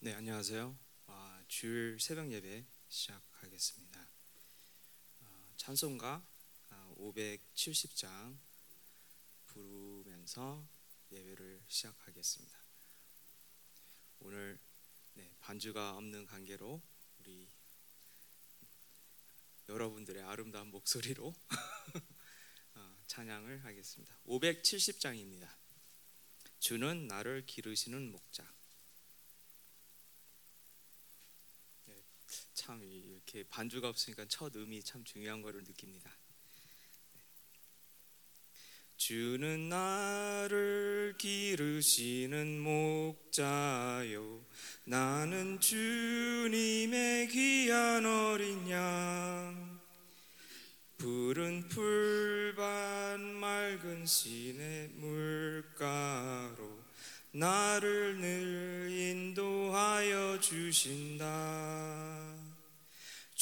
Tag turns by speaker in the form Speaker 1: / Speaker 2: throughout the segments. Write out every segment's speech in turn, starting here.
Speaker 1: 네, 안녕하세요. 아, 주일 새벽 예배 시작하겠습니다. 아, 찬송가 아, 570장 부르면서 예배를 시작하겠습니다. 오늘 네, 반주가 없는 관계로 우리 여러분들의 아름다운 목소리로 아, 찬양을 하겠습니다. 570장입니다. 주는 나를 기르시는 목자. 네, 참 이렇게 반주가 없으니까 첫 음이 참 중요한 거를 느낍니다. 네. 주는 나를 기르시는 목자요 나는 주님의 귀한 어린 양 푸른 풀밭 맑은 시내 물가로 나를 늘 인도하여 주신다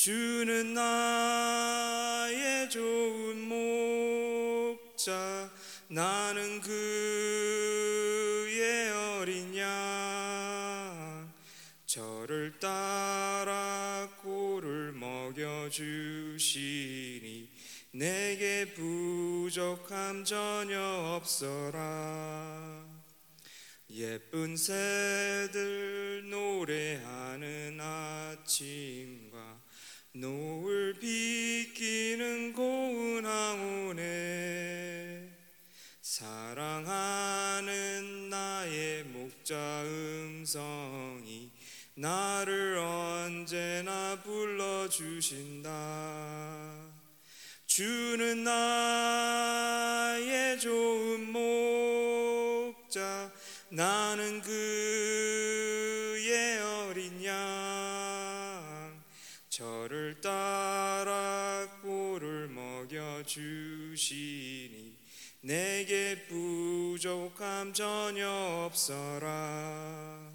Speaker 1: 주는 나의 좋은 목자 나는 그의 어린 양. 저를 따라 꼴을 먹여주시니 내게 부족함 전혀 없어라. 예쁜 새들 노래하는 아침과 노을 비키는 고운 항온에 사랑하는 나의 목자 음성이 나를 언제나 불러주신다. 주는 나의 좋은 목자 나는 그 주시니 내게 부족함 전혀 없어라.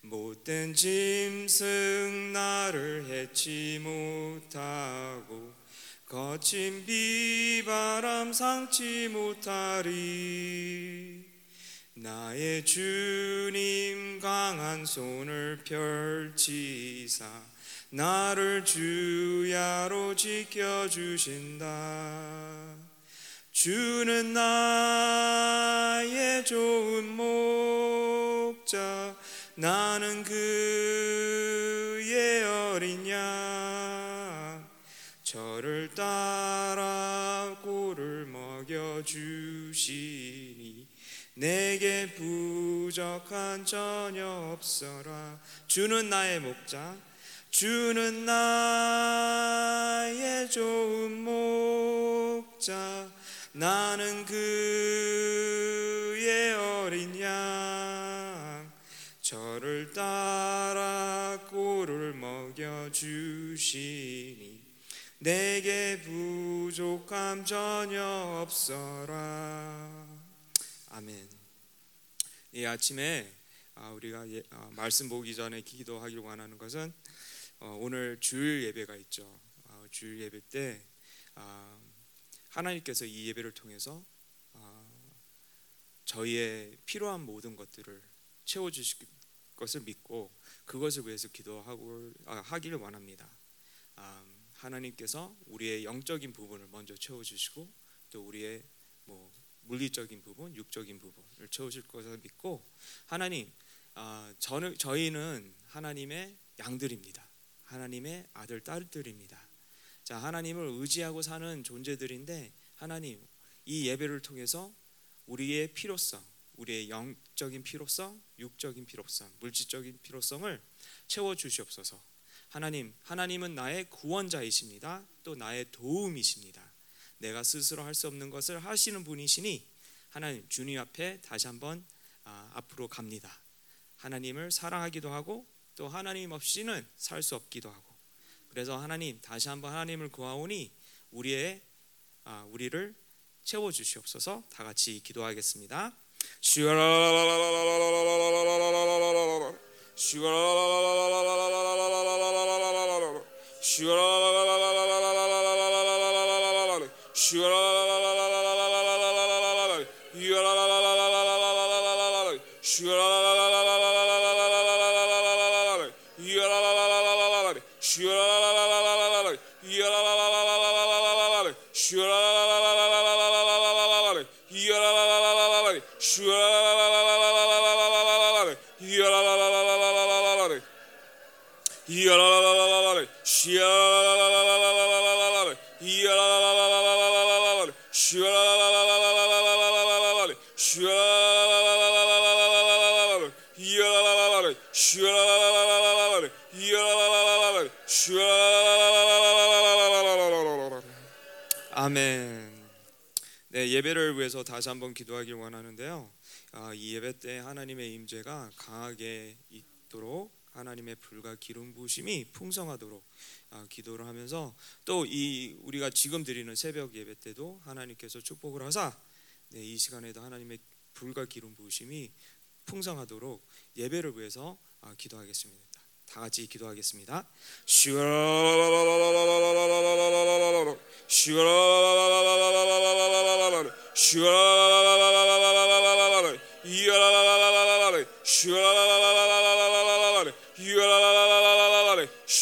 Speaker 1: 못된 짐승 나를 해치 못하고 거친 비바람 상치 못하리. 나의 주님 강한 손을 펼치사 나를 주야로 지켜주신다. 주는 나의 좋은 목자. 나는 그의 어린 양. 저를 따라 꼴을 먹여주시니 내게 부족한 전혀 없어라. 주는 나의 목자 주는 나의 좋은 목자 나는 그의 어린 양. 저를 따라 꼴을 먹여주시니 내게 부족함 전혀 없어라. 아멘. 이 아침에 우리가 말씀 보기 전에 기도하기를 원하는 것은 어, 오늘 주일 예배가 있죠 어, 주일 예배 때 하나님께서 이 예배를 통해서 저희의 필요한 모든 것들을 채워 주실 것을 믿고 그것을 위해서 기도하고 하기를 원합니다. 하나님께서 우리의 영적인 부분을 먼저 채워 주시고 또 우리의 뭐 물리적인 부분, 육적인 부분을 채우실 것을 믿고 하나님, 저는 저희는 하나님의 양들입니다. 하나님의 아들 딸들입니다. 자, 하나님을 의지하고 사는 존재들인데 하나님 이 예배를 통해서 우리의 필요성, 우리의 영적인 필요성, 육적인 필요성, 물질적인 필요성을 채워 주시옵소서. 하나님, 하나님은 나의 구원자이십니다. 또 나의 도움이십니다. 내가 스스로 할 수 없는 것을 하시는 분이시니 하나님 주님 앞에 다시 한번 아, 앞으로 갑니다. 하나님을 사랑하기도 하고 또 하나님 없이는 살 수 없기도 하고 그래서 하나님 다시 한번 하나님을 구하오니 우리의 아, 우리를 채워 주시옵소서. 다 같이 기도하겠습니다. 슈라 아멘. 네 예배를 위해서 다시 한번 기도하길 원하는데요. 아, 이 예배 때 하나님의 임재가 강하게 있도록 하나님의 불과 기름 부심이 풍성하도록 아, 기도를 하면서 또 이 우리가 지금 드리는 새벽 예배 때도 하나님께서 축복을 하사 네, 이 시간에도 하나님의 불과 기름 부심이 풍성하도록 예배를 위해서 아, 기도하겠습니다. 다 같이 기도하겠습니다. 슈라라라라라라라라라라라라라라라라 슈라라라라라라라라라라라라라 슈라라라라라라라라라라라라 이야라라라라라라라 슈라라라라라라라라라라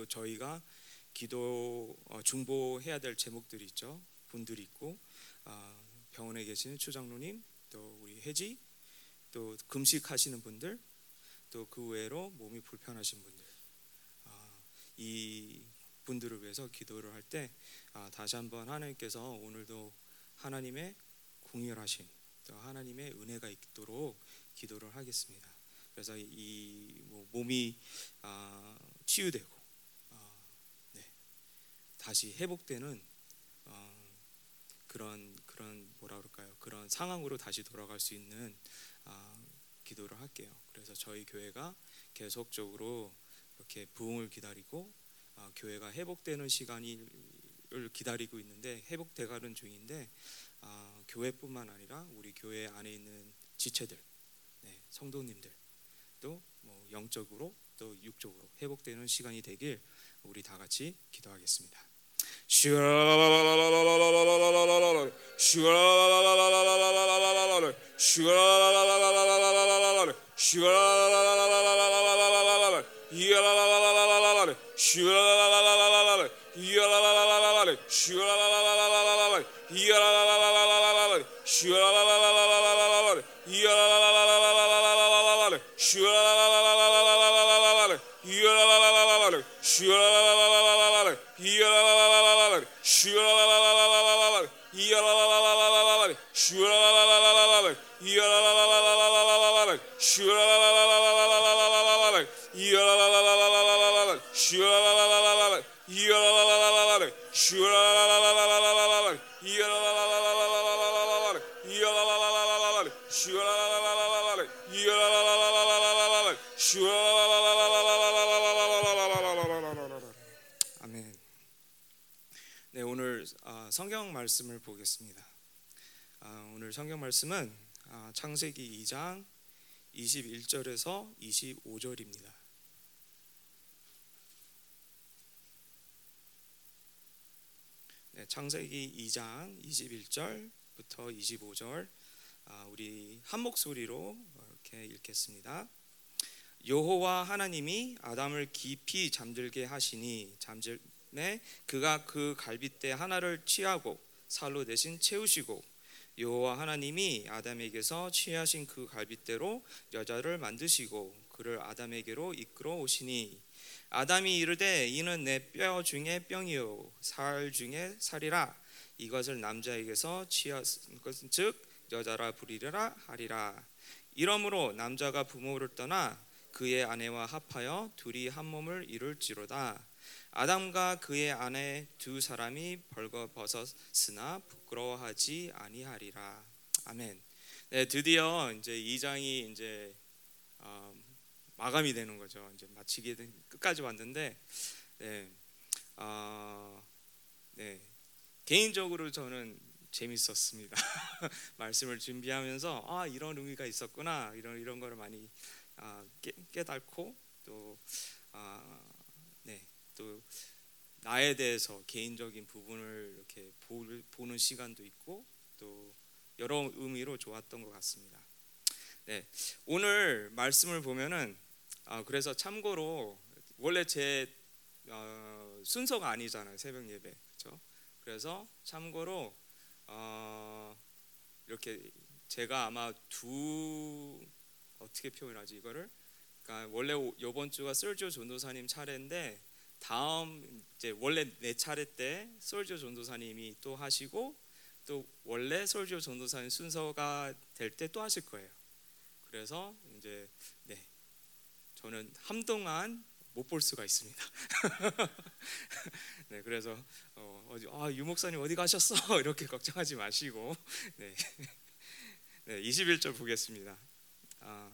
Speaker 1: 또 저희가 기도 어, 중보해야 될 제목들이 있죠 분들이 있고 아, 병원에 계시는 추장로님 또 우리 혜지 또 금식하시는 분들 또 그 외로 몸이 불편하신 분들 아, 이 분들을 위해서 기도를 할때 아, 다시 한번 하나님께서 오늘도 하나님의 공혈하심 또 하나님의 은혜가 있도록 기도를 하겠습니다. 그래서 이 뭐, 몸이 아, 치유되고 다시 회복되는 어, 그런 그런 뭐라 그럴까요? 그런 상황으로 다시 돌아갈 수 있는 아, 기도를 할게요. 그래서 저희 교회가 계속적으로 이렇게 부흥을 기다리고 아, 교회가 회복되는 시간을 기다리고 있는데 회복돼가는 중인데 아, 교회뿐만 아니라 우리 교회 안에 있는 지체들, 네, 성도님들 또 뭐 영적으로 또 육적으로 회복되는 시간이 되길 우리 다 같이 기도하겠습니다. 슈라라라라라라라라라라라라라라라 슈라라라라라라라라라라라라 슈라라라라라라라라라라라 슈라라라라라라라라라라라 이야라라라라라라라 슈라라라라라라라 이야라라라라라라 슈라라라라라라라 이야라라라라라라라 슈라라라라라라라라 이야라라라라라라라라 슈라라라라라라라라라 이야라 이야라라라라라라 슈 성경 말씀을 보겠습니다. 아, 오늘 성경 말씀은 아, 창세기 2장 21절에서 25절입니다. 네, 창세기 2장 21절부터 25절 아, 우리 한 목소리로 이렇게 읽겠습니다. 여호와 하나님이 아담을 깊이 잠들게 하시니 잠들 매 그가 그 갈빗대 하나를 취하고 살로 대신 채우시고 여호와 하나님이 아담에게서 취하신 그 갈빗대로 여자를 만드시고 그를 아담에게로 이끌어 오시니 아담이 이르되 이는 내 뼈 중에 뼈이요 살 중에 살이라. 이것을 남자에게서 취하신 것은 즉 여자라 부리라 하리라. 이러므로 남자가 부모를 떠나 그의 아내와 합하여 둘이 한 몸을 이룰지로다 아담과 그의 아내 두 사람이 벌거벗었으나 부끄러워하지 아니하리라. 아멘. 네, 드디어 이제 2장이 이제 어, 마감이 되는 거죠. 이제 마치게 된 끝까지 왔는데, 네, 어, 네, 개인적으로 저는 재밌었습니다. 말씀을 준비하면서 아 이런 의미가 있었구나 이런 이런 거를 많이 아, 깨, 깨닫고 또 아, 또 나에 대해서 개인적인 부분을 이렇게 보는 시간도 있고 또 여러 의미로 좋았던 것 같습니다. 네, 오늘 말씀을 보면은 아, 그래서 참고로 원래 제 어, 순서가 아니잖아요 새벽 예배, 그렇죠? 그래서 참고로 어, 이렇게 제가 아마 두 어떻게 표현하지 이거를 그러니까 원래 이번 주가 설조 전도사님 차례인데 다음 이제 원래 내 차례 때 솔조 전도사님이 또 하시고 또 원래 솔조 전도사님 순서가 될 때 또 하실 거예요. 그래서 이제 네 저는 한동안 못 볼 수가 있습니다. 네 그래서 어, 어디 아 유목사님 어디 가셨어 이렇게 걱정하지 마시고 네, 네 21절 보겠습니다. 아,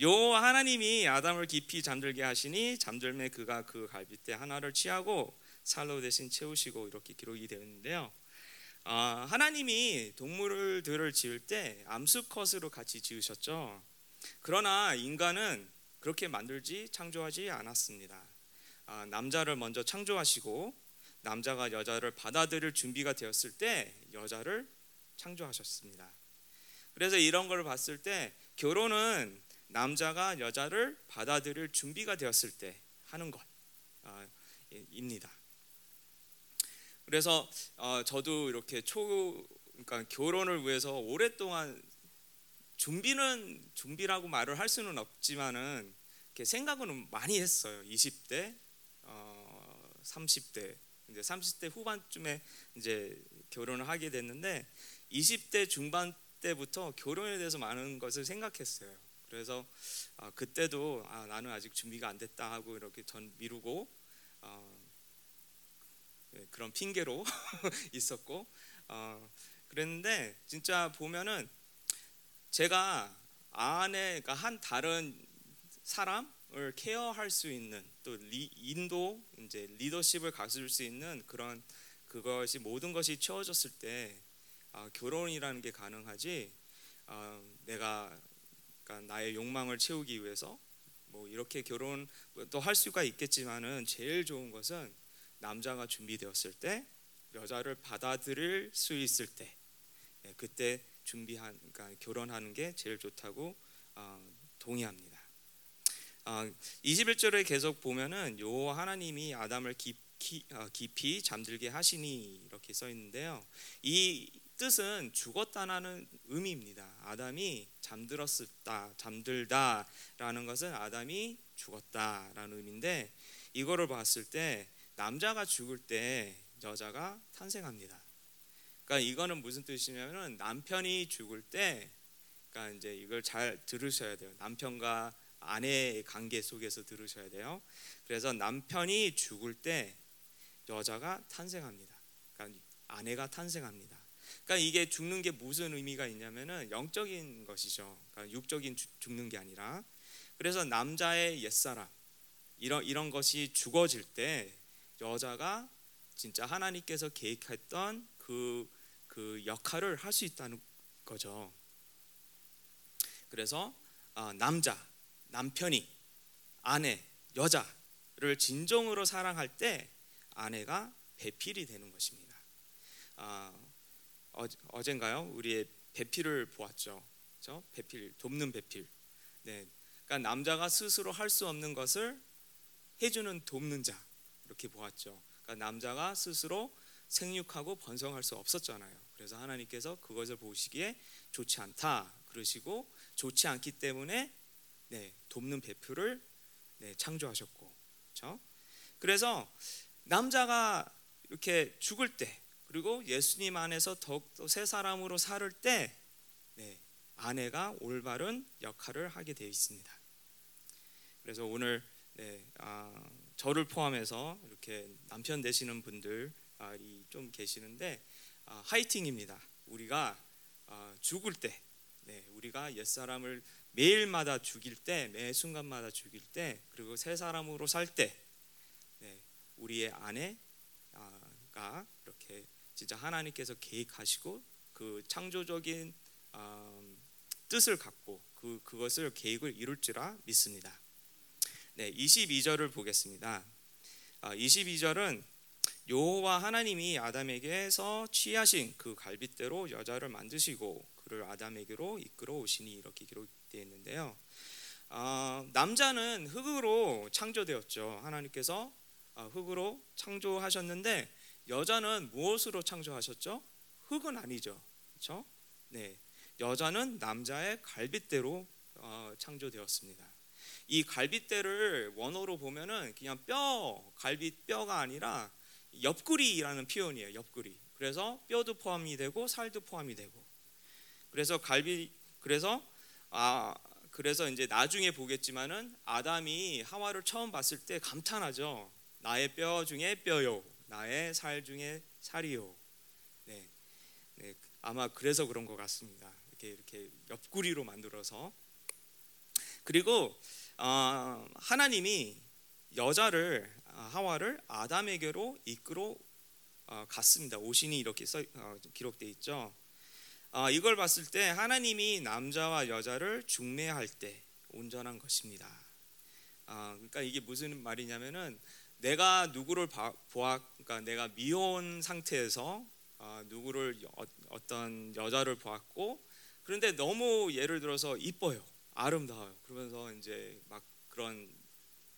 Speaker 1: 요 하나님이 아담을 깊이 잠들게 하시니 잠들매 그가 그 갈빗대 하나를 취하고 살로 대신 채우시고 이렇게 기록이 되었는데요. 아, 하나님이 동물들을 지을 때 암수컷으로 같이 지으셨죠. 그러나 인간은 그렇게 만들지 창조하지 않았습니다. 아, 남자를 먼저 창조하시고 남자가 여자를 받아들일 준비가 되었을 때 여자를 창조하셨습니다. 그래서 이런 걸 봤을 때 결혼은 남자가 여자를 받아들일 준비가 되었을 때 하는 것입니다. 그래서 어, 저도 이렇게 초 그러니까 결혼을 위해서 오랫동안 준비는 준비라고 말을 할 수는 없지만은 생각은 많이 했어요. 20대, 어, 30대, 이제 30대 후반쯤에 이제 결혼을 하게 됐는데 20대 중반 때부터 결혼에 대해서 많은 것을 생각했어요. 그래서 어, 그때도 아, 나는 아직 준비가 안 됐다 하고 이렇게 전 미루고 어, 네, 그런 핑계로 있었고 어, 그랬는데 진짜 보면은 제가 안에 그러니까 한 다른 사람을 케어할 수 있는 또 리, 인도 이제 리더십을 가질 수 있는 그런 그것이 모든 것이 채워졌을 때 아, 결혼이라는 게 가능하지 아, 내가 그러니까 나의 욕망을 채우기 위해서 뭐 이렇게 결혼도 할 수가 있겠지만은 제일 좋은 것은 남자가 준비되었을 때 여자를 받아들일 수 있을 때 예, 그때 준비한 그러니까 결혼하는 게 제일 좋다고 어, 동의합니다. 어, 21절에 계속 보면은 요 하나님이 아담을 깊이, 어, 깊이 잠들게 하시니 이렇게 써 있는데요. 이 뜻은 죽었다라는 의미입니다. 아담이 잠들었다, 잠들다라는 것은 아담이 죽었다라는 의미인데 이거를 봤을 때 남자가 죽을 때 여자가 탄생합니다. 그러니까 이거는 무슨 뜻이냐면은 남편이 죽을 때 그러니까 이제 이걸 잘 들으셔야 돼요. 남편과 아내의 관계 속에서 들으셔야 돼요. 그래서 남편이 죽을 때 여자가 탄생합니다. 그러니까 아내가 탄생합니다. 그러니까 이게 죽는 게 무슨 의미가 있냐면은 영적인 것이죠. 그러니까 육적인 주, 죽는 게 아니라 그래서 남자의 옛사람 이런 이런 것이 죽어질 때 여자가 진짜 하나님께서 계획했던 그, 그 역할을 할 수 있다는 거죠. 그래서 아, 남자, 남편이 아내, 여자를 진정으로 사랑할 때 아내가 배필이 되는 것입니다. 아, 어, 젠가요 우리의 배필을 보았죠. 그렇죠? 배필, 돕는 배필. 네. 그러니까 남자가 스스로 할 수 없는 것을 해주는 돕는 자 이렇게 보았죠. 그러니까 남자가 스스로 생육하고 번성할 수 없었잖아요. 그래서 하나님께서 그것을 보시기에 좋지 않다 그러시고 좋지 않기 때문에 네, 돕는 배표를 네, 창조하셨고, 그렇죠? 그래서 남자가 이렇게 죽을 때 그리고 예수님 안에서 더욱더 새 사람으로 살을 때 네, 아내가 올바른 역할을 하게 되어 있습니다. 그래서 오늘 네, 아, 저를 포함해서 이렇게 남편 되시는 분들이 좀 계시는데 아, 화이팅입니다. 우리가 아, 죽을 때, 네, 우리가 옛 사람을 매일마다 죽일 때, 매 순간마다 죽일 때, 그리고 새 사람으로 살 때, 네, 우리의 아내가 이렇게 진짜 하나님께서 계획하시고 그 창조적인 어, 뜻을 갖고 그 그것을 계획을 이룰지라 믿습니다. 네, 22절을 보겠습니다. 아, 22절은 여호와 하나님이 아담에게서 취하신 그 갈빗대로 여자를 만드시고 그를 아담에게로 이끌어 오시니 이렇게 기록되어 있는데요. 아, 남자는 흙으로 창조되었죠. 하나님께서 아, 흙으로 창조하셨는데 여자는 무엇으로 창조하셨죠? 흙은 아니죠. 그렇죠? 네. 여자는 남자의 갈빗대로 어, 창조되었습니다. 이 갈빗대를 원어로 보면은 그냥 뼈, 갈빗 뼈가 아니라 옆구리라는 표현이에요. 옆구리. 그래서 뼈도 포함이 되고 살도 포함이 되고. 그래서 갈비 그래서 아 그래서 이제 나중에 보겠지만은 아담이 하와를 처음 봤을 때 감탄하죠. 나의 뼈 중에 뼈요. 나의 살 중에 살이요. 네. 네. 아마 그래서 그런 것 같습니다. 이렇게 이렇게 옆구리로 만들어서 그리고 어, 하나님이 여자를 하와를 아담에게로 이끌어 어, 갔습니다. 오신이 이렇게 써, 어, 기록돼 있죠. 어, 이걸 봤을 때 하나님이 남자와 여자를 중매할 때 온전한 것입니다. 어, 그러니까 이게 무슨 말이냐면은 내가 누구를 봐, 보아, 그러니까 내가 미혼 상태에서 어, 누구를 여, 어떤 여자를 보았고 그런데 너무 예를 들어서 이뻐요, 아름다워요. 그러면서 이제 막 그런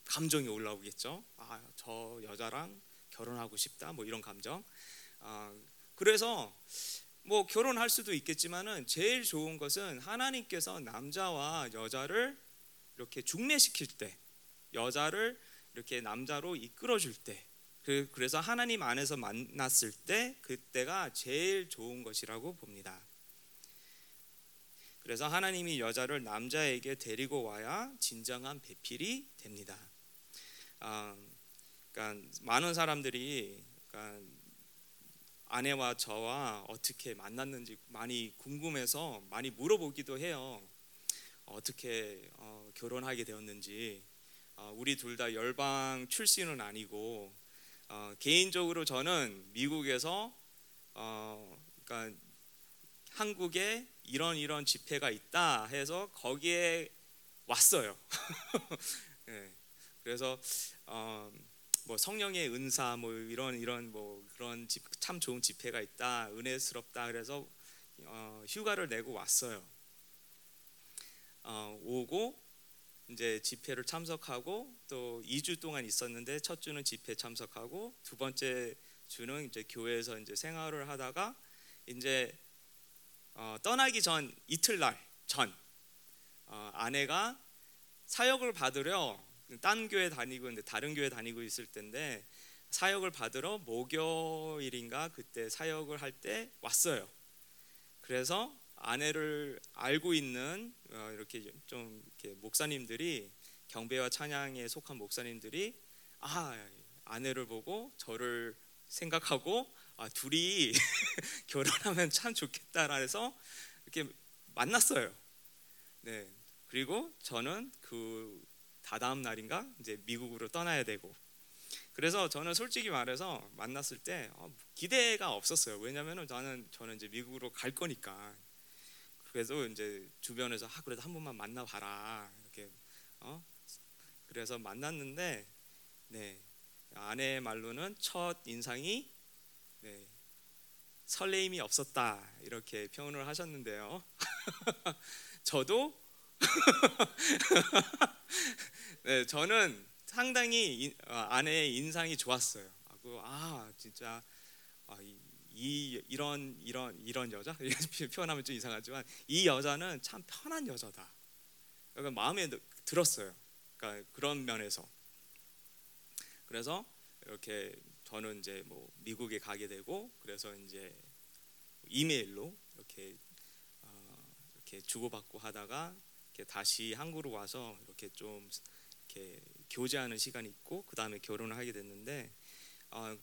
Speaker 1: 감정이 올라오겠죠. 아, 저 여자랑 결혼하고 싶다, 뭐 이런 감정. 아, 그래서 뭐 결혼할 수도 있겠지만은 제일 좋은 것은 하나님께서 남자와 여자를 이렇게 중매시킬 때, 여자를 이렇게 남자로 이끌어 줄 때, 그 그래서 하나님 안에서 만났을 때 그때가 제일 좋은 것이라고 봅니다. 그래서 하나님이 여자를 남자에게 데리고 와야 진정한 배필이 됩니다. 아, 그러니까 많은 사람들이 그러니까 아내와 저와 어떻게 만났는지 많이 궁금해서 많이 물어보기도 해요. 어떻게 어, 결혼하게 되었는지 어, 우리 둘 다 열방 출신은 아니고 어, 개인적으로 저는 미국에서 어, 그러니까 한국에 이런 이런 집회가 있다 해서 거기에 왔어요. 네. 그래서 어, 뭐 성령의 은사 뭐 이런 이런 뭐 그런 집, 참 좋은 집회가 있다 은혜스럽다 그래서 어, 휴가를 내고 왔어요. 어, 오고 이제 집회를 참석하고 또 2주 동안 있었는데 첫 주는 집회 참석하고 두 번째 주는 이제 교회에서 이제 생활을 하다가 이제 어, 떠나기 전 이틀날 전 어, 아내가 사역을 받으려 딴 교회 다니고 있는데 다른 교회 다니고 있을 텐데 사역을 받으러 목요일인가 그때 사역을 할 때 왔어요. 그래서 아내를 알고 있는 어, 이렇게 좀 이렇게 목사님들이 경배와 찬양에 속한 목사님들이 아 아내를 보고 저를 생각하고 아, 둘이 결혼하면 참 좋겠다라 해서 이렇게 만났어요. 네. 그리고 저는 그 다다음 날인가 이제 미국으로 떠나야 되고 그래서 저는 솔직히 말해서 만났을 때 어, 기대가 없었어요. 왜냐면은 저는 저는 이제 미국으로 갈 거니까. 그래서 이제 주변에서 아 그래도 한 번만 만나봐라. 이렇게 어? 그래서 만났는데 네. 아내 말로는 첫 인상이 네. 설레임이 없었다. 이렇게 표현을 하셨는데요. 저도 네, 저는 상당히 어, 아내의 인상이 좋았어요. 아 진짜 아, 이, 이 이런 이런 이런 여자 표현하면 좀 이상하지만 이 여자는 참 편한 여자다. 그러니까 마음에 들었어요. 그러니까 그런 면에서 그래서 이렇게 저는 이제 뭐 미국에 가게 되고 그래서 이제 이메일로 이렇게 어, 이렇게 주고받고 하다가 이렇게 다시 한국으로 와서 이렇게 좀 이렇게 교제하는 시간이 있고 그 다음에 결혼을 하게 됐는데 어,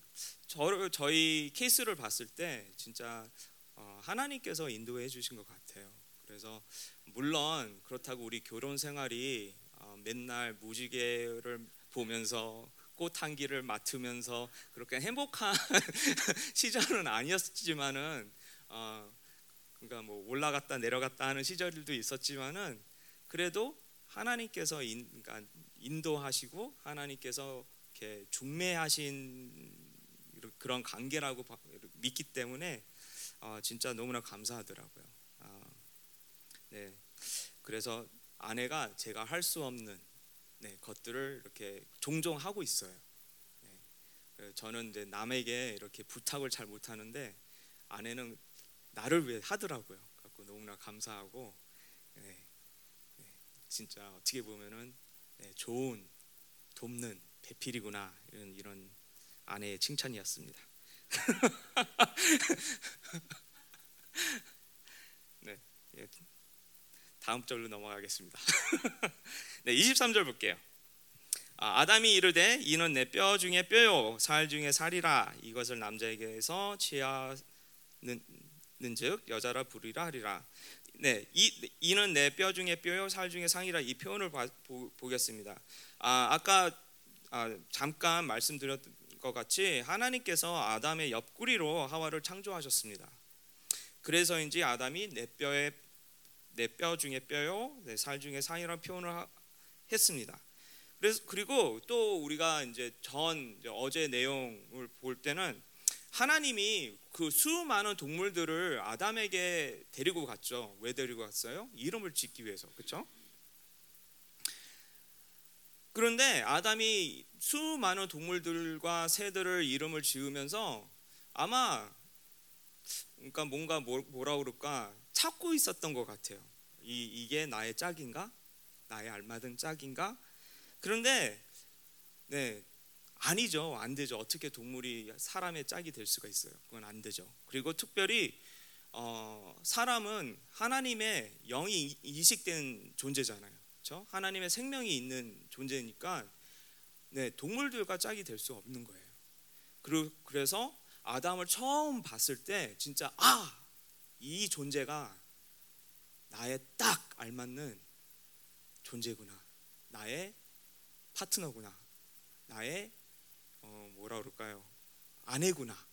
Speaker 1: 저 저희 케이스를 봤을 때 진짜 어, 하나님께서 인도해 주신 것 같아요. 그래서 물론 그렇다고 우리 결혼 생활이 어, 맨날 무지개를 보면서 꽃 향기를 맡으면서 그렇게 행복한 시절은 아니었지만은 어, 그러니까 뭐 올라갔다 내려갔다 하는 시절도 있었지만은 그래도 하나님께서 인, 그러니까 인도하시고 하나님께서 이렇게 중매하신 그런 관계라고 믿기 때문에 어, 진짜 너무나 감사하더라고요. 어, 네, 그래서 아내가 제가 할 수 없는 네, 것들을 이렇게 종종 하고 있어요. 네, 저는 이제 남에게 이렇게 부탁을 잘 못하는데 아내는 나를 위해 하더라고요. 갖고 너무나 감사하고 네, 네, 진짜 어떻게 보면은 네, 좋은 돕는 배필이구나 이런 이런 아내의 칭찬이었습니다. 네, 예, 다음 절로 넘어가겠습니다. 네, 23절 볼게요. 아, 아담이 이르되 이는 내 뼈 중에 뼈요 살 중에 살이라 이것을 남자에게서 취하는즉 여자라 부리라 하리라. 네, 이 이는 내 뼈 중에 뼈요 살 중에 상이라 이 표현을 봐, 보, 보겠습니다. 아, 아까 아, 잠깐 말씀드렸던 것 같이 하나님께서 아담의 옆구리로 하와를 창조하셨습니다. 그래서인지 아담이 내 뼈에 내 뼈 중에 뼈요, 내 살 중에 상이라는 표현을 하, 했습니다. 그래서 그리고 또 우리가 이제 전 이제 어제 내용을 볼 때는 하나님이 그 수많은 동물들을 아담에게 데리고 갔죠. 왜 데리고 갔어요? 이름을 짓기 위해서, 그렇죠? 그런데 아담이 수많은 동물들과 새들을 이름을 지으면서 아마 그러니까 뭔가 뭐라 그럴까 찾고 있었던 것 같아요. 이 이게 나의 짝인가? 나의 알맞은 짝인가? 그런데 네 아니죠, 안 되죠. 어떻게 동물이 사람의 짝이 될 수가 있어요? 그건 안 되죠. 그리고 특별히 어, 사람은 하나님의 영이 이식된 존재잖아요. 그렇죠? 하나님의 생명이 있는 존재니까 네, 동물들과 짝이 될 수 없는 거예요. 그래서 아담을 처음 봤을 때 진짜 아, 이 존재가 나의 딱 알맞는 존재구나. 나의 파트너구나. 나의 어, 뭐라 그럴까요? 아내구나.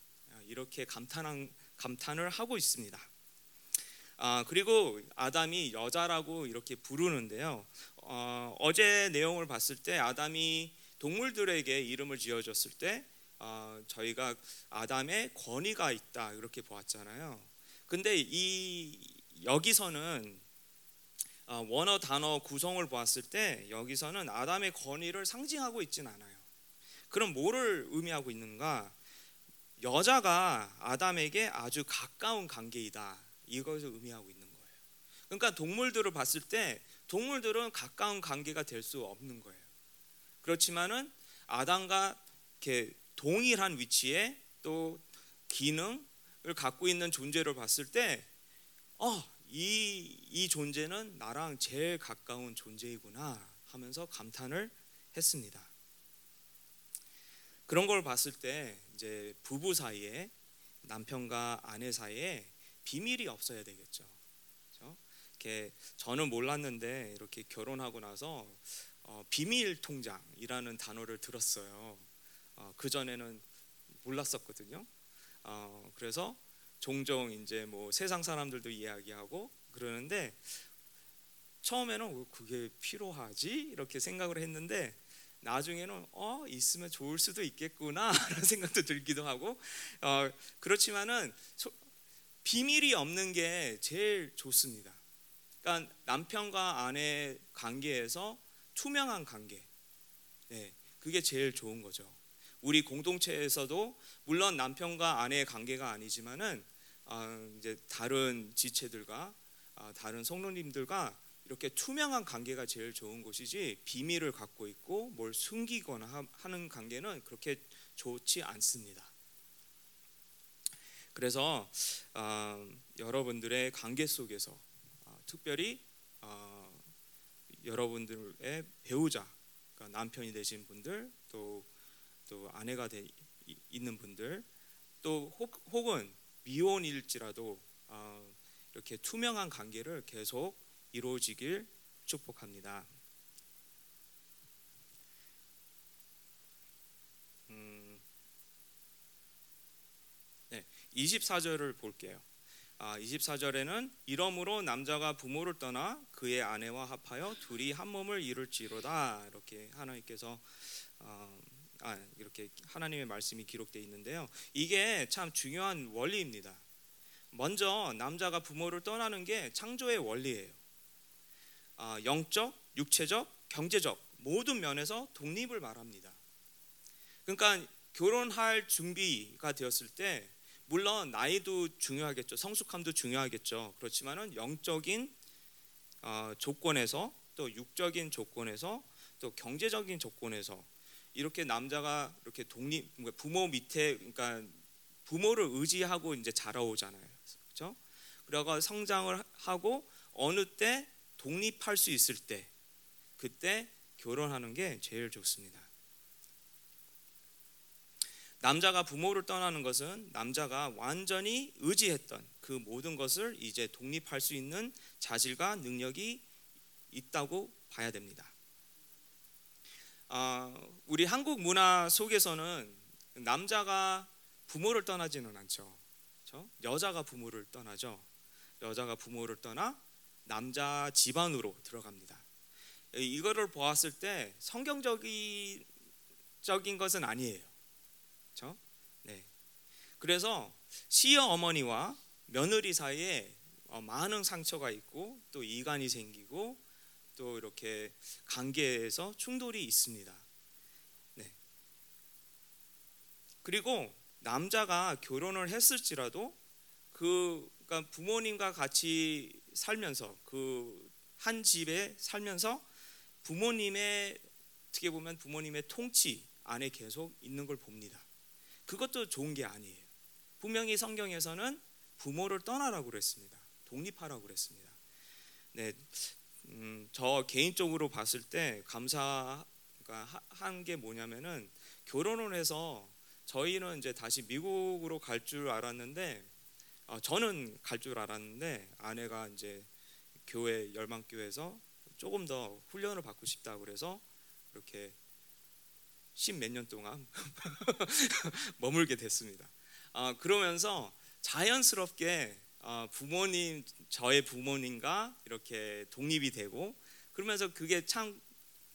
Speaker 1: 이렇게 감탄한 감탄을 하고 있습니다. 아, 그리고 아담이 여자라고 이렇게 부르는데요. 어, 어제 내용을 봤을 때 아담이 동물들에게 이름을 지어줬을 때 어, 저희가 아담의 권위가 있다 이렇게 보았잖아요. 근데 이 여기서는 어, 원어 단어 구성을 보았을 때 여기서는 아담의 권위를 상징하고 있지는 않아요. 그럼 뭐를 의미하고 있는가? 여자가 아담에게 아주 가까운 관계이다. 이것을 의미하고 있는 거예요. 그러니까 동물들을 봤을 때 동물들은 가까운 관계가 될 수 없는 거예요. 그렇지만은 아담과 이렇게 동일한 위치에 또 기능을 갖고 있는 존재를 봤을 때, 어, 이, 이 존재는 나랑 제일 가까운 존재이구나 하면서 감탄을 했습니다. 그런 걸 봤을 때 이제 부부 사이에 남편과 아내 사이에 비밀이 없어야 되겠죠. 그렇죠? 이렇게 저는 몰랐는데 이렇게 결혼하고 나서 어, 비밀 통장이라는 단어를 들었어요. 어, 그 전에는 몰랐었거든요. 어, 그래서 종종 이제 뭐 세상 사람들도 이야기하고 그러는데 처음에는 왜 그게 필요하지 이렇게 생각을 했는데 나중에는 어 있으면 좋을 수도 있겠구나라는 생각도 들기도 하고 어, 그렇지만은 소, 비밀이 없는 게 제일 좋습니다. 그러니까 남편과 아내 관계에서 투명한 관계, 네, 그게 제일 좋은 거죠. 우리 공동체에서도 물론 남편과 아내의 관계가 아니지만은 아, 이제 다른 지체들과 아, 다른 성도님들과 이렇게 투명한 관계가 제일 좋은 것이지 비밀을 갖고 있고 뭘 숨기거나 하- 하는 관계는 그렇게 좋지 않습니다. 그래서 아, 여러분들의 관계 속에서 아, 특별히 아, 여러분들의 배우자, 그러니까 남편이 되신 분들, 또, 또 아내가 되, 이- 있는 분들, 또 혹, 혹은 미혼일지라도 아, 이렇게 투명한 관계를 계속 이루어지길 축복합니다. 음, 네, 24절을 볼게요. 아, 24절에는 이러므로 남자가 부모를 떠나 그의 아내와 합하여 둘이 한 몸을 이룰지로다 이렇게 하나님께서 어, 아, 이렇게 하나님의 말씀이 기록되어 있는데요. 이게 참 중요한 원리입니다. 먼저 남자가 부모를 떠나는 게 창조의 원리예요. 아, 영적, 육체적, 경제적 모든 면에서 독립을 말합니다. 그러니까 결혼할 준비가 되었을 때 물론 나이도 중요하겠죠. 성숙함도 중요하겠죠. 그렇지만은 영적인 어, 조건에서 또 육적인 조건에서 또 경제적인 조건에서 이렇게 남자가 이렇게 독립 그러니까 부모 밑에 그러니까 부모를 의지하고 이제 자라오잖아요. 그렇죠? 그러고 성장을 하고 어느 때 독립할 수 있을 때 그때 결혼하는 게 제일 좋습니다. 남자가 부모를 떠나는 것은 남자가 완전히 의지했던 그 모든 것을 이제 독립할 수 있는 자질과 능력이 있다고 봐야 됩니다. 아, 우리 한국 문화 속에서는 남자가 부모를 떠나지는 않죠. 그렇죠? 여자가 부모를 떠나죠. 여자가 부모를 떠나 남자 집안으로 들어갑니다. 이거를 보았을 때 성경적인 적인 것은 아니에요. 그렇죠? 네. 그래서 시어 어머니와 며느리 사이에 어, 많은 상처가 있고 또 이간이 생기고 또 이렇게 관계에서 충돌이 있습니다. 네. 그리고 남자가 결혼을 했을지라도 그 그러니까 부모님과 같이 살면서 그 한 집에 살면서 부모님의 어떻게 보면 부모님의 통치 안에 계속 있는 걸 봅니다. 그것도 좋은 게 아니에요. 분명히 성경에서는 부모를 떠나라고 그랬습니다. 독립하라고 그랬습니다. 네, 음, 저 개인적으로 봤을 때 감사한 게 뭐냐면은 결혼을 해서 저희는 이제 다시 미국으로 갈 줄 알았는데 어, 저는 갈 줄 알았는데 아내가 이제 교회 열망교회에서 조금 더 훈련을 받고 싶다 그래서 이렇게 십몇 년 동안 머물게 됐습니다. 아, 그러면서 자연스럽게 아, 부모님 저의 부모님과 이렇게 독립이 되고 그러면서 그게 참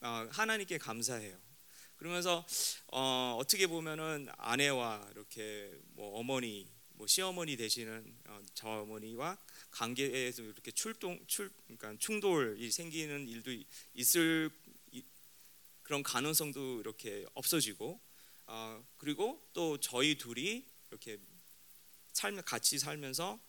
Speaker 1: 아, 하나님께 감사해요. 그러면서 어, 어떻게 보면은 아내와 이렇게 뭐 어머니, 뭐 시어머니 되시는 어, 저 어머니와 관계에서 이렇게 출동, 출, 그러니까 충돌이 생기는 일도 있을 그런 가능성도 이렇게 없어지고 어, 그리고 또 저희 둘이 이렇게 삶 같이 살면서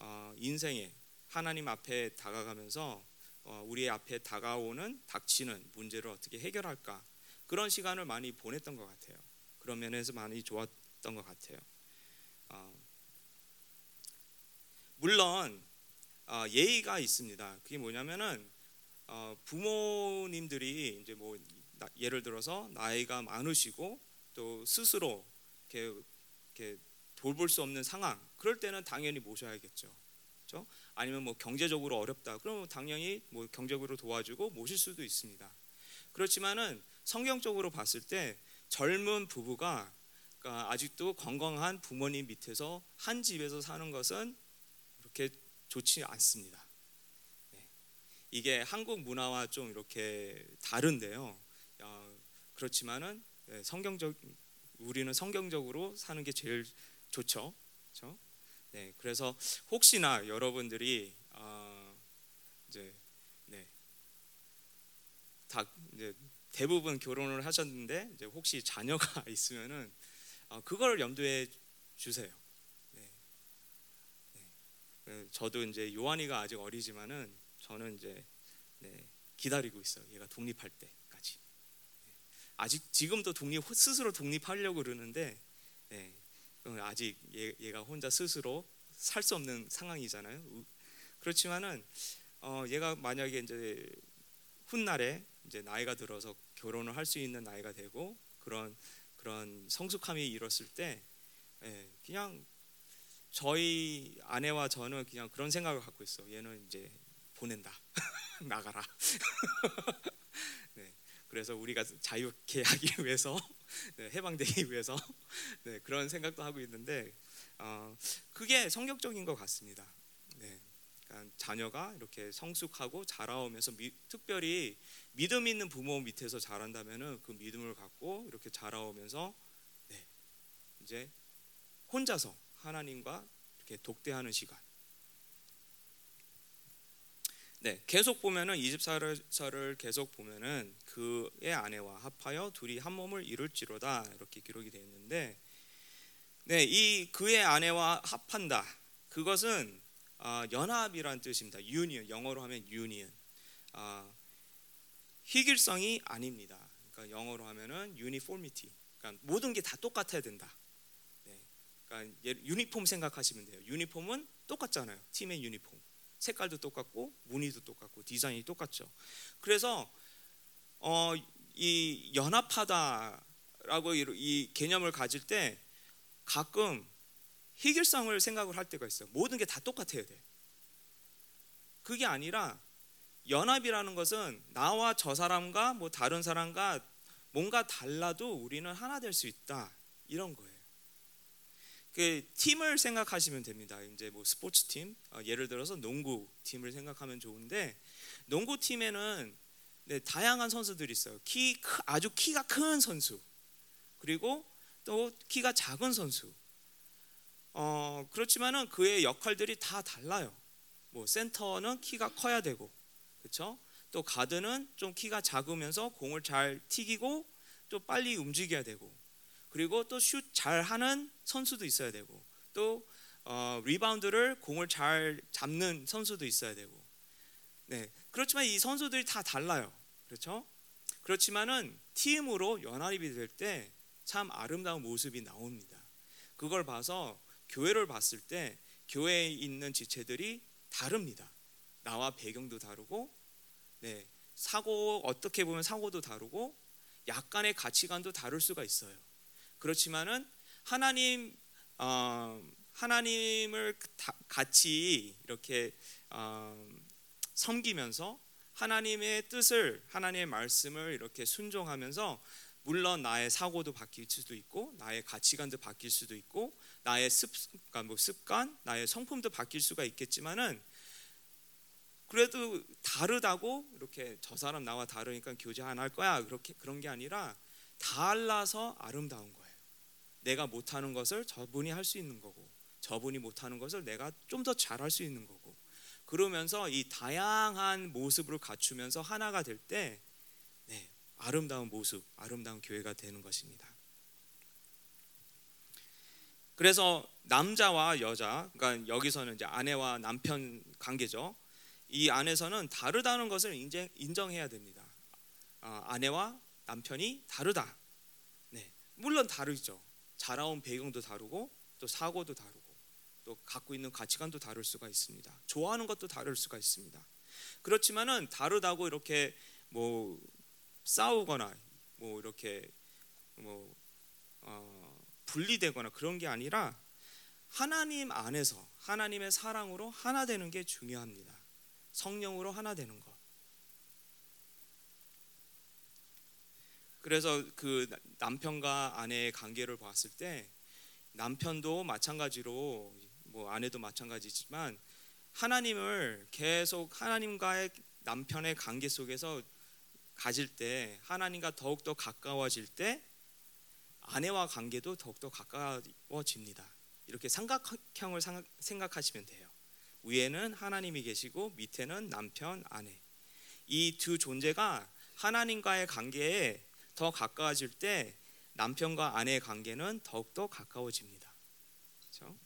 Speaker 1: 어, 인생에 하나님 앞에 다가가면서 어, 우리 앞에 다가오는 닥치는 문제를 어떻게 해결할까 그런 시간을 많이 보냈던 것 같아요. 그런 면에서 많이 좋았던 것 같아요. 어, 물론 어, 예의가 있습니다. 그게 뭐냐면은 어, 부모님들이 이제 뭐 나, 예를 들어서 나이가 많으시고 또 스스로 이렇게, 이렇게 돌볼 수 없는 상황 그럴 때는 당연히 모셔야겠죠. 그렇죠? 아니면 뭐 경제적으로 어렵다 그러면 당연히 뭐 경제적으로 도와주고 모실 수도 있습니다. 그렇지만은 성경적으로 봤을 때 젊은 부부가 그러니까 아직도 건강한 부모님 밑에서 한 집에서 사는 것은 그렇게 좋지 않습니다. 네. 이게 한국 문화와 좀 이렇게 다른데요. 어, 그렇지만은 네, 성경적 우리는 성경적으로 사는 게 제일 좋죠. 그렇죠? 네, 그래서 혹시나 여러분들이 어, 이제 네, 다 이제 대부분 결혼을 하셨는데 이제 혹시 자녀가 있으면은 어, 그걸 염두에 주세요. 네. 네. 그 저도 이제 요한이가 아직 어리지만은 저는 이제 네, 기다리고 있어요. 얘가 독립할. 네. 아직 지금도 독립 스스로 독립하려고 그러는데 네, 아직 얘, 얘가 혼자 스스로 살 수 없는 상황이잖아요. 그렇지만은 어, 얘가 만약에 이제 훗날에 이제 나이가 들어서 결혼을 할 수 있는 나이가 되고 그런 그런 성숙함이 이뤘을 때 예, 그냥 저희 아내와 저는 그냥 그런 생각을 갖고 있어. 얘는 이제 보낸다. 나가라. 네, 그래서 우리가 자유케 하기 위해서 네, 해방되기 위해서 네, 그런 생각도 하고 있는데 어, 그게 성격적인 것 같습니다. 네, 그러니까 자녀가 이렇게 성숙하고 자라오면서 미, 특별히 믿음 있는 부모 밑에서 자란다면은 그 믿음을 갖고 이렇게 자라오면서 네, 이제 혼자서 하나님과 이렇게 독대하는 시간. 네, 계속 보면은 24절을 계속 보면은 그의 아내와 합하여 둘이 한 몸을 이룰지로다 이렇게 기록이 되어 있는데, 네, 이 그의 아내와 합한다. 그것은 어, 연합이란 뜻입니다. union 영어로 하면 union. 어, 희길성이 아닙니다. 그러니까 영어로 하면은 uniformity. 그러니까 모든 게 다 똑같아야 된다. 네, 그러니까 유니폼 생각하시면 돼요. 유니폼은 똑같잖아요. 팀의 유니폼. 색깔도 똑같고 무늬도 똑같고 디자인이 똑같죠. 그래서 어, 이 연합하다라고 이 개념을 가질 때 가끔 희길성을 생각을 할 때가 있어요. 모든 게 다 똑같아야 돼. 그게 아니라 연합이라는 것은 나와 저 사람과 뭐 다른 사람과 뭔가 달라도 우리는 하나 될 수 있다 이런 거예요. 그 팀을 생각하시면 됩니다. 이제 뭐 스포츠 팀, 어, 예를 들어서 농구 팀을 생각하면 좋은데 농구 팀에는 네, 다양한 선수들이 있어요. 키 아주 키가 큰 선수, 그리고 또 키가 작은 선수. 어, 그렇지만은 그의 역할들이 다 달라요. 뭐 센터는 키가 커야 되고, 그렇죠? 또 가드는 좀 키가 작으면서 공을 잘 튀기고 또 빨리 움직여야 되고, 그리고 또 슛 잘하는 선수도 있어야 되고 또 어, 리바운드를 공을 잘 잡는 선수도 있어야 되고. 네 그렇지만 이 선수들이 다 달라요. 그렇죠? 그렇지만은 팀으로 연합이 될 때 참 아름다운 모습이 나옵니다. 그걸 봐서 교회를 봤을 때 교회에 있는 지체들이 다릅니다. 나와 배경도 다르고 네 사고 어떻게 보면 사고도 다르고 약간의 가치관도 다를 수가 있어요 그렇지만은 하나님 어, 하나님을 같이 이렇게 어, 섬기면서 하나님의 뜻을 하나님의 말씀을 이렇게 순종하면서 물론 나의 사고도 바뀔 수도 있고 나의 가치관도 바뀔 수도 있고 나의 습, 그러니까 뭐 습관, 나의 성품도 바뀔 수가 있겠지만은 그래도 다르다고 이렇게 저 사람 나와 다르니까 교제 안 할 거야 그렇게 그런 게 아니라 달라서 아름다운 거예요. 내가 못하는 것을 저분이 할 수 있는 거고 저분이 못하는 것을 내가 좀 더 잘할 수 있는 거고 그러면서 이 다양한 모습을 갖추면서 하나가 될때 네, 아름다운 모습, 아름다운 교회가 되는 것입니다. 그래서 남자와 여자, 그러니까 여기서는 이제 아내와 남편 관계죠. 이 안에서는 다르다는 것을 인정, 인정해야 됩니다. 아, 아내와 남편이 다르다. 네, 물론 다르죠. 자라온 배경도 다르고 또 사고도 다르고 또 갖고 있는 가치관도 다를 수가 있습니다. 좋아하는 것도 다를 수가 있습니다. 그렇지만은 다르다고 이렇게 뭐 싸우거나 뭐 이렇게 뭐 어, 분리되거나 그런 게 아니라 하나님 안에서 하나님의 사랑으로 하나 되는 게 중요합니다. 성령으로 하나 되는 것. 그래서 그 남편과 아내의 관계를 봤을 때 남편도 마찬가지로 뭐 아내도 마찬가지지만 하나님을 계속 하나님과의 남편의 관계 속에서 가질 때 하나님과 더욱더 가까워질 때 아내와 관계도 더욱더 가까워집니다. 이렇게 삼각형을 생각하시면 돼요. 위에는 하나님이 계시고 밑에는 남편, 아내. 이 두 존재가 하나님과의 관계에 더 가까워질 때 남편과 아내의 관계는 더욱더 가까워집니다. 그렇죠?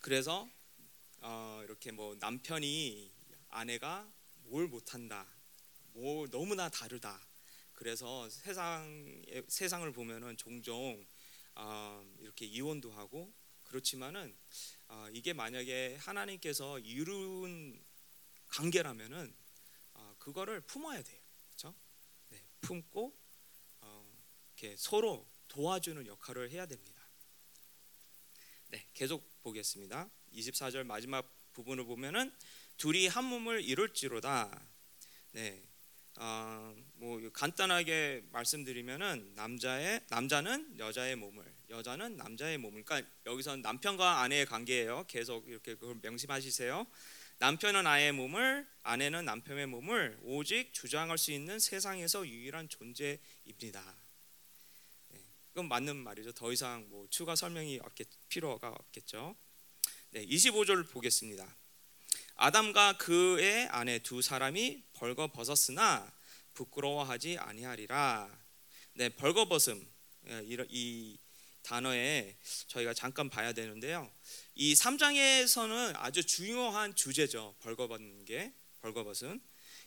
Speaker 1: 그래서 어, 이렇게 뭐 남편이 아내가 뭘 못한다, 뭐 너무나 다르다. 그래서 세상 세상을 보면은 종종 어, 이렇게 이혼도 하고 그렇지만은 어, 이게 만약에 하나님께서 이룬 관계라면은 어, 그거를 품어야 돼요, 그렇죠? 네, 품고 어, 이렇게 서로 도와주는 역할을 해야 됩니다. 네, 계속 보겠습니다. 24절 마지막 부분을 보면은 둘이 한 몸을 이룰지로다. 네, 어, 뭐 간단하게 말씀드리면은 남자의 남자는 여자의 몸을, 여자는 남자의 몸을. 그러니까 여기서 남편과 아내의 관계예요. 계속 이렇게 그걸 명심하시세요. 남편은 아내의 몸을, 아내는 남편의 몸을 오직 주장할 수 있는 세상에서 유일한 존재입니다. 그건 맞는 말이죠. 더 이상 뭐 추가 설명이 없겠, 필요가 없겠죠. 네, 25절 보겠습니다. 아담과 그의 아내 두 사람이 벌거벗었으나 부끄러워하지 아니하리라. 네, 벌거벗음 예, 이 단어에 저희가 잠깐 봐야 되는데요. 이 3장에서는 아주 중요한 주제죠. 벌거벗는 게 벌거벗은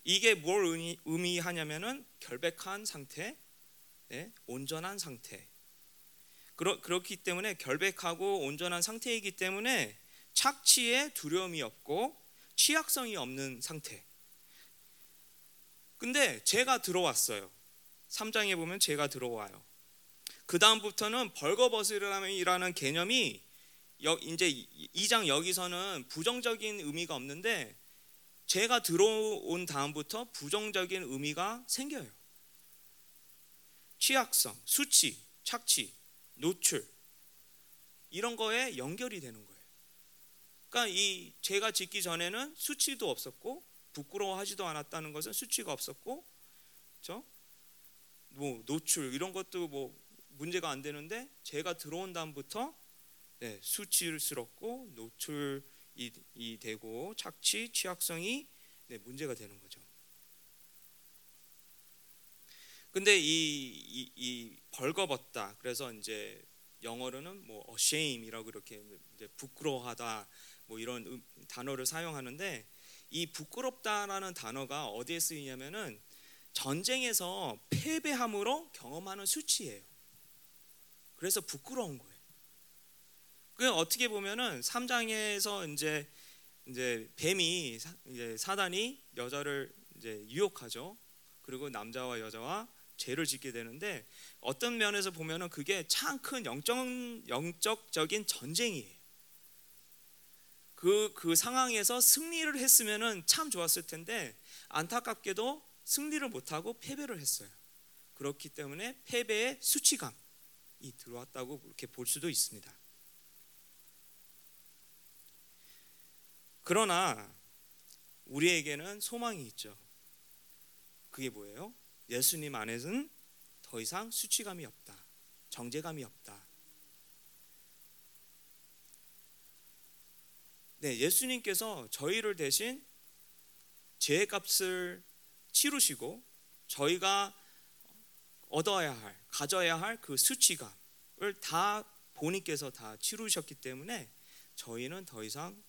Speaker 1: 이게 뭘 의미, 하냐면은 결백한 상태, 네, 온전한 상태. 그러, 그렇기 때문에 결백하고 온전한 상태이기 때문에 착취에 두려움이 없고 취약성이 없는 상태. 근데 제가 들어왔어요. 3장에 보면 제가 들어와요. 그 다음부터는 벌거벗으라는 개념이 이제 2장 여기서는 부정적인 의미가 없는데 제가 들어온 다음부터 부정적인 의미가 생겨요. 취약성, 수치, 착취, 노출 이런 거에 연결이 되는 거예요. 그러니까 이 제가 짓기 전에는 수치도 없었고 부끄러워하지도 않았다는 것은 수치가 없었고, 그렇죠? 뭐 노출 이런 것도 뭐 문제가 안 되는데 제가 들어온 다음부터 네, 수치스럽고 노출이 이 되고 착취, 취약성이 네, 문제가 되는 거죠. 근데 이, 이, 이 벌거벗다. 그래서 이제 영어로는 뭐 ashame이라고 이렇게 부끄러워하다 뭐 이런 단어를 사용하는데 이 부끄럽다라는 단어가 어디에 쓰이냐면은 전쟁에서 패배함으로 경험하는 수치예요. 그래서 부끄러운 거예요. 그 어떻게 보면은 3장에서 이제 이제 뱀이 이제 사단이 여자를 이제 유혹하죠. 그리고 남자와 여자와 죄를 짓게 되는데 어떤 면에서 보면은 그게 참 큰 영적 영적적인 전쟁이에요. 그, 그 상황에서 승리를 했으면은 참 좋았을 텐데 안타깝게도 승리를 못하고 패배를 했어요. 그렇기 때문에 패배의 수치감이 들어왔다고 그렇게 볼 수도 있습니다. 그러나 우리에게는 소망이 있죠. 그게 뭐예요? 예수님 안에는 더 이상 수치감이 없다. 정제감이 없다. 네, 예수님께서 저희를 대신 죄값을 치르시고 저희가 얻어야 할, 가져야 할 그 수치감을 다 본인께서 다 치르셨기 때문에 저희는 더 이상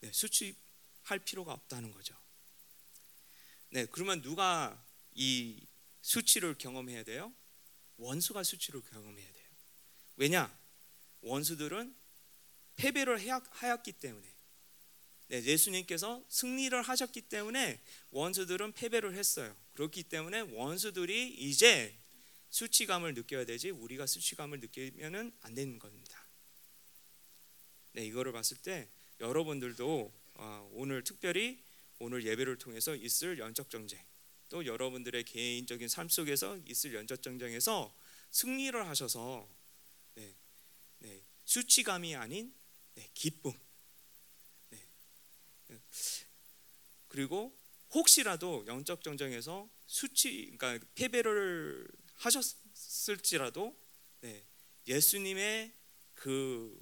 Speaker 1: 네, 수치할 필요가 없다는 거죠. 네, 그러면 누가 이 수치를 경험해야 돼요? 원수가 수치를 경험해야 돼요. 왜냐? 원수들은 패배를 하였기 때문에 네, 예수님께서 승리를 하셨기 때문에 원수들은 패배를 했어요. 그렇기 때문에 원수들이 이제 수치감을 느껴야 되지 우리가 수치감을 느끼면은 안 되는 겁니다. 네, 이거를 봤을 때 여러분들도 어, 오늘 특별히 오늘 예배를 통해서 있을 연적 정쟁 또 여러분들의 개인적인 삶 속에서 있을 연적 정쟁에서 승리를 하셔서 네, 네, 수치감이 아닌 네, 기쁨. 네. 그리고 혹시라도 영적 전쟁에서 수치, 그러니까 패배를 하셨을지라도 네, 예수님의 그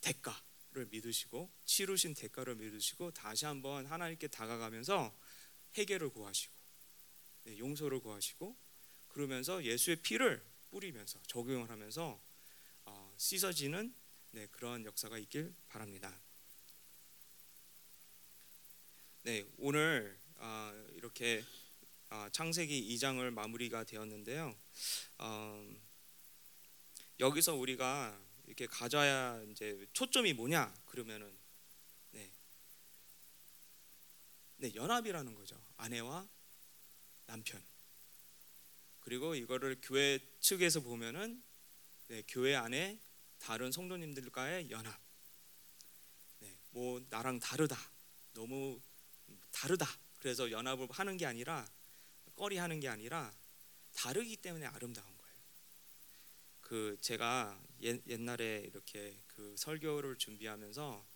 Speaker 1: 대가 를 믿으시고 치르신 대가를 믿으시고 다시 한번 하나님께 다가가면서 해결을 구하시고 네, 용서를 구하시고 그러면서 예수의 피를 뿌리면서 적용을 하면서 어, 씻어지는 네, 그런 역사가 있길 바랍니다. 네, 오늘 어, 이렇게 어, 창세기 2장을 마무리가 되었는데요. 어, 여기서 우리가 이렇게 가져야 이제 초점이 뭐냐 그러면은 네, 네 연합이라는 거죠. 아내와 남편. 그리고 이거를 교회 측에서 보면은 네, 교회 안에 다른 성도님들과의 연합. 네, 뭐 나랑 다르다. 너무 다르다. 그래서 연합을 하는 게 아니라 꺼리 하는 게 아니라 다르기 때문에 아름다운. 그 제가 옛, 옛날에 이렇게 그 설교를 준비하면서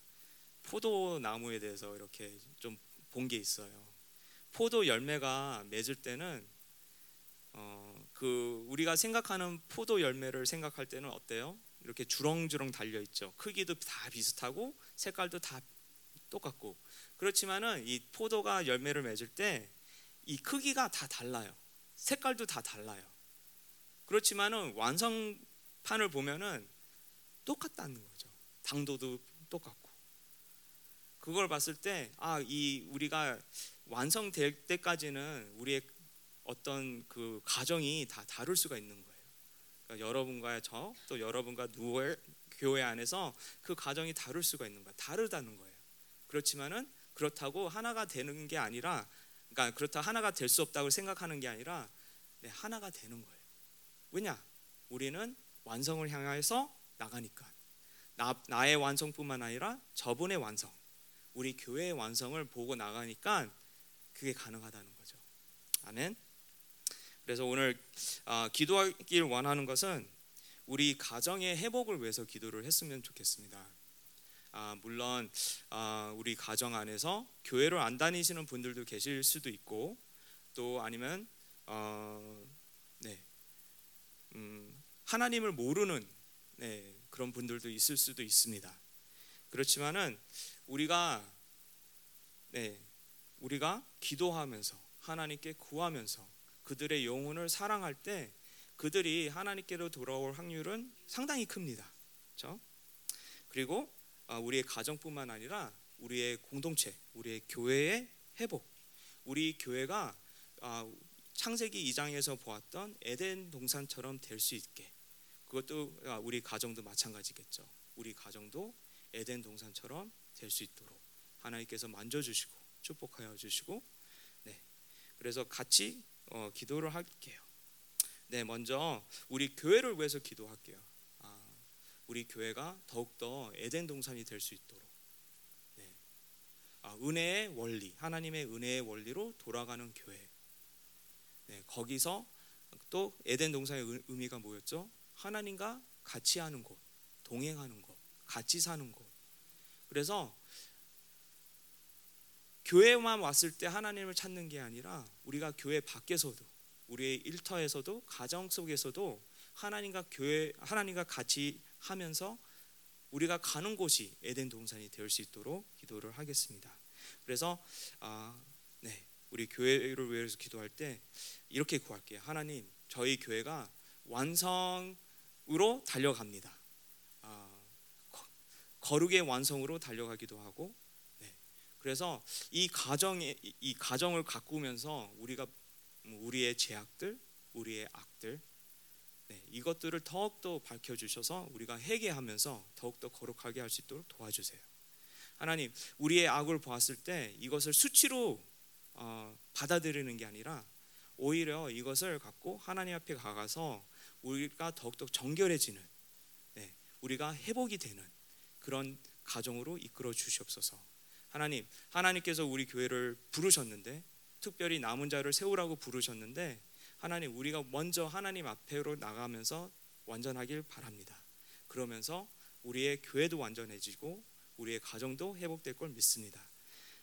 Speaker 1: 포도 나무에 대해서 이렇게 좀 본 게 있어요. 포도 열매가 맺을 때는 어, 그 우리가 생각하는 포도 열매를 생각할 때는 어때요? 이렇게 주렁주렁 달려 있죠. 크기도 다 비슷하고 색깔도 다 똑같고 그렇지만은 이 포도가 열매를 맺을 때 이 크기가 다 달라요. 색깔도 다 달라요. 그렇지만은 완성판을 보면은 똑같다는 거죠. 당도도 똑같고. 그걸 봤을 때 아, 이 우리가 완성될 때까지는 우리의 어떤 그 가정이 다 다를 수가 있는 거예요. 그러니까 여러분과 저 또 여러분과 누월 교회 안에서 그 가정이 다를 수가 있는 거예요. 다르다는 거예요. 그렇지만은 그렇다고 하나가 되는 게 아니라 그러니까 그렇다 하나가 될 수 없다고 생각하는 게 아니라 네, 하나가 되는 거예요. 왜냐? 우리는 완성을 향해서 나가니까 나, 나의 완성뿐만 아니라 저분의 완성, 우리 교회의 완성을 보고 나가니까 그게 가능하다는 거죠. 아멘. 그래서 오늘 어, 기도하길 원하는 것은 우리 가정의 회복을 위해서 기도를 했으면 좋겠습니다. 아, 물론 아, 우리 가정 안에서 교회를 안 다니시는 분들도 계실 수도 있고 또 아니면 어, 네, 음, 하나님을 모르는 네, 그런 분들도 있을 수도 있습니다. 그렇지만은 우리가 네, 우리가 기도하면서 하나님께 구하면서 그들의 영혼을 사랑할 때 그들이 하나님께로 돌아올 확률은 상당히 큽니다. 그렇죠? 그리고 아, 우리의 가정뿐만 아니라 우리의 공동체, 우리의 교회의 회복, 우리 교회가 아, 창세기 2장에서 보았던 에덴 동산처럼 될 수 있게 그것도 아, 우리 가정도 마찬가지겠죠. 우리 가정도 에덴 동산처럼 될 수 있도록 하나님께서 만져주시고 축복하여 주시고 네 그래서 같이 어, 기도를 할게요. 네 먼저 우리 교회를 위해서 기도할게요. 우리 교회가 더욱 더 에덴 동산이 될 수 있도록 네. 아, 은혜의 원리, 하나님의 은혜의 원리로 돌아가는 교회. 네, 거기서 또 에덴 동산의 의미가 뭐였죠? 하나님과 같이 하는 곳, 동행하는 곳, 같이 사는 곳. 그래서 교회만 왔을 때 하나님을 찾는 게 아니라 우리가 교회 밖에서도 우리의 일터에서도 가정 속에서도 하나님과 교회 하나님과 같이 하면서 우리가 가는 곳이 에덴 동산이 될 수 있도록 기도를 하겠습니다. 그래서 아, 네, 우리 교회를 위해서 기도할 때 이렇게 구할게요. 하나님, 저희 교회가 완성으로 달려갑니다. 아, 거룩의 완성으로 달려가기도 하고, 네. 그래서 이 가정의 이 가정을 가꾸면서 우리가 우리의 죄악들, 우리의 악들, 네, 이것들을 더욱 더 밝혀 주셔서 우리가 회개하면서 더욱 더 거룩하게 할 수 있도록 도와주세요. 하나님, 우리의 악을 보았을 때 이것을 수치로 어, 받아들이는 게 아니라 오히려 이것을 갖고 하나님 앞에 가가서 우리가 더욱더 정결해지는, 네, 우리가 회복이 되는 그런 가정으로 이끌어 주시옵소서. 하나님, 하나님께서 우리 교회를 부르셨는데 특별히 남은 자를 세우라고 부르셨는데 하나님 우리가 먼저 하나님 앞에로 나가면서 완전하길 바랍니다. 그러면서 우리의 교회도 완전해지고 우리의 가정도 회복될 걸 믿습니다.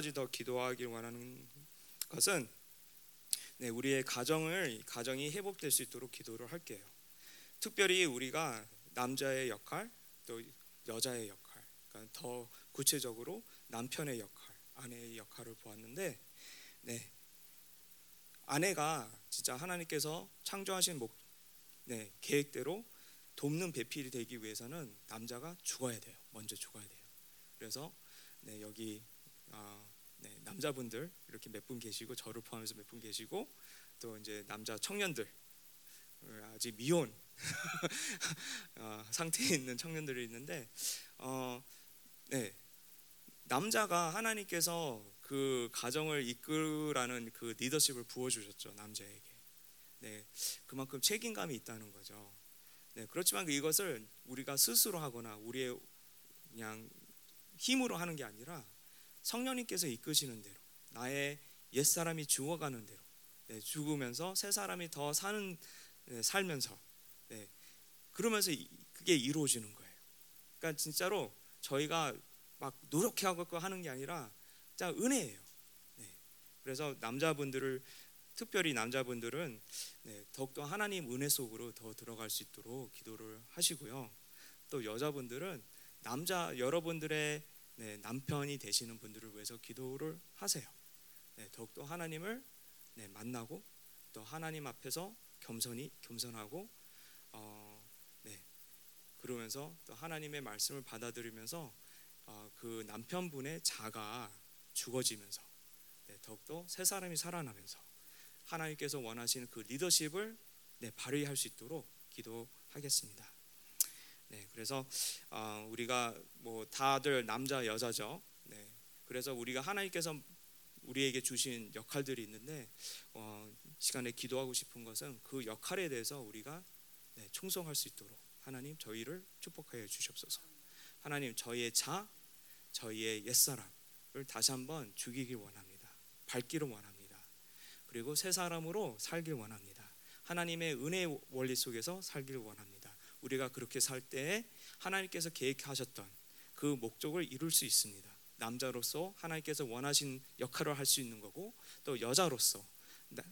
Speaker 1: 지 더 기도하길 원하는 것은 네, 우리의 가정을 가정이 회복될 수 있도록 기도를 할게요. 특별히 우리가 남자의 역할 또 여자의 역할, 그러니까 더 구체적으로 남편의 역할, 아내의 역할을 보았는데, 네, 아내가 진짜 하나님께서 창조하신 목, 네, 계획대로 돕는 배필이 되기 위해서는 남자가 죽어야 돼요. 먼저 죽어야 돼요. 그래서 네, 여기 아, 네, 남자분들 이렇게 몇 분 계시고 저를 포함해서 몇 분 계시고 또 이제 남자 청년들 어, 아직 미혼 어, 상태에 있는 청년들이 있는데 어, 네, 남자가 하나님께서 그 가정을 이끌라는 그 리더십을 부어주셨죠 남자에게. 네, 그만큼 책임감이 있다는 거죠. 네, 그렇지만 이것을 우리가 스스로 하거나 우리의 그냥 힘으로 하는 게 아니라 성령님께서 이끄시는 대로 나의 옛 사람이 죽어가는 대로 네, 죽으면서 새 사람이 더 사는 네, 살면서 네, 그러면서 이, 그게 이루어지는 거예요. 그러니까 진짜로 저희가 막 노력해하고 하는 게 아니라 진짜 은혜예요. 네, 그래서 남자분들을 특별히 남자분들은 네, 더욱더 하나님 은혜 속으로 더 들어갈 수 있도록 기도를 하시고요. 또 여자분들은 남자 여러분들의 네, 남편이 되시는 분들을 위해서 기도를 하세요. 네, 더욱더 하나님을 네, 만나고 또 하나님 앞에서 겸손히 겸손하고 어, 네, 그러면서 또 하나님의 말씀을 받아들이면서 어, 그 남편분의 자가 죽어지면서 네, 더욱더 새 사람이 살아나면서 하나님께서 원하시는 그 리더십을 네, 발휘할 수 있도록 기도하겠습니다. 네, 그래서 어, 우리가 뭐 다들 남자 여자죠. 네, 그래서 우리가 하나님께서 우리에게 주신 역할들이 있는데 어, 시간에 기도하고 싶은 것은 그 역할에 대해서 우리가 네, 충성할 수 있도록 하나님 저희를 축복하여 주시옵소서. 하나님 저희의 자, 저희의 옛 사람을 다시 한번 죽이길 원합니다. 밝기를 원합니다. 그리고 새 사람으로 살길 원합니다. 하나님의 은혜 원리 속에서 살길 원합니다. 우리가 그렇게 살 때에 하나님께서 계획하셨던 그 목적을 이룰 수 있습니다. 남자로서 하나님께서 원하신 역할을 할 수 있는 거고 또 여자로서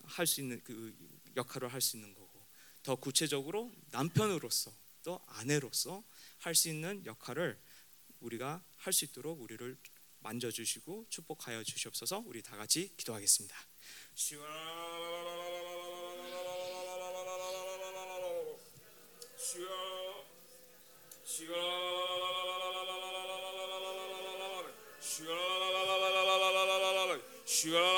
Speaker 1: 할 수 있는 그 역할을 할 수 있는 거고 더 구체적으로 남편으로서 또 아내로서 할 수 있는 역할을 우리가 할 수 있도록 우리를 만져 주시고 축복하여 주시옵소서. 우리 다 같이 기도하겠습니다. Shiva, Shiva. Sure.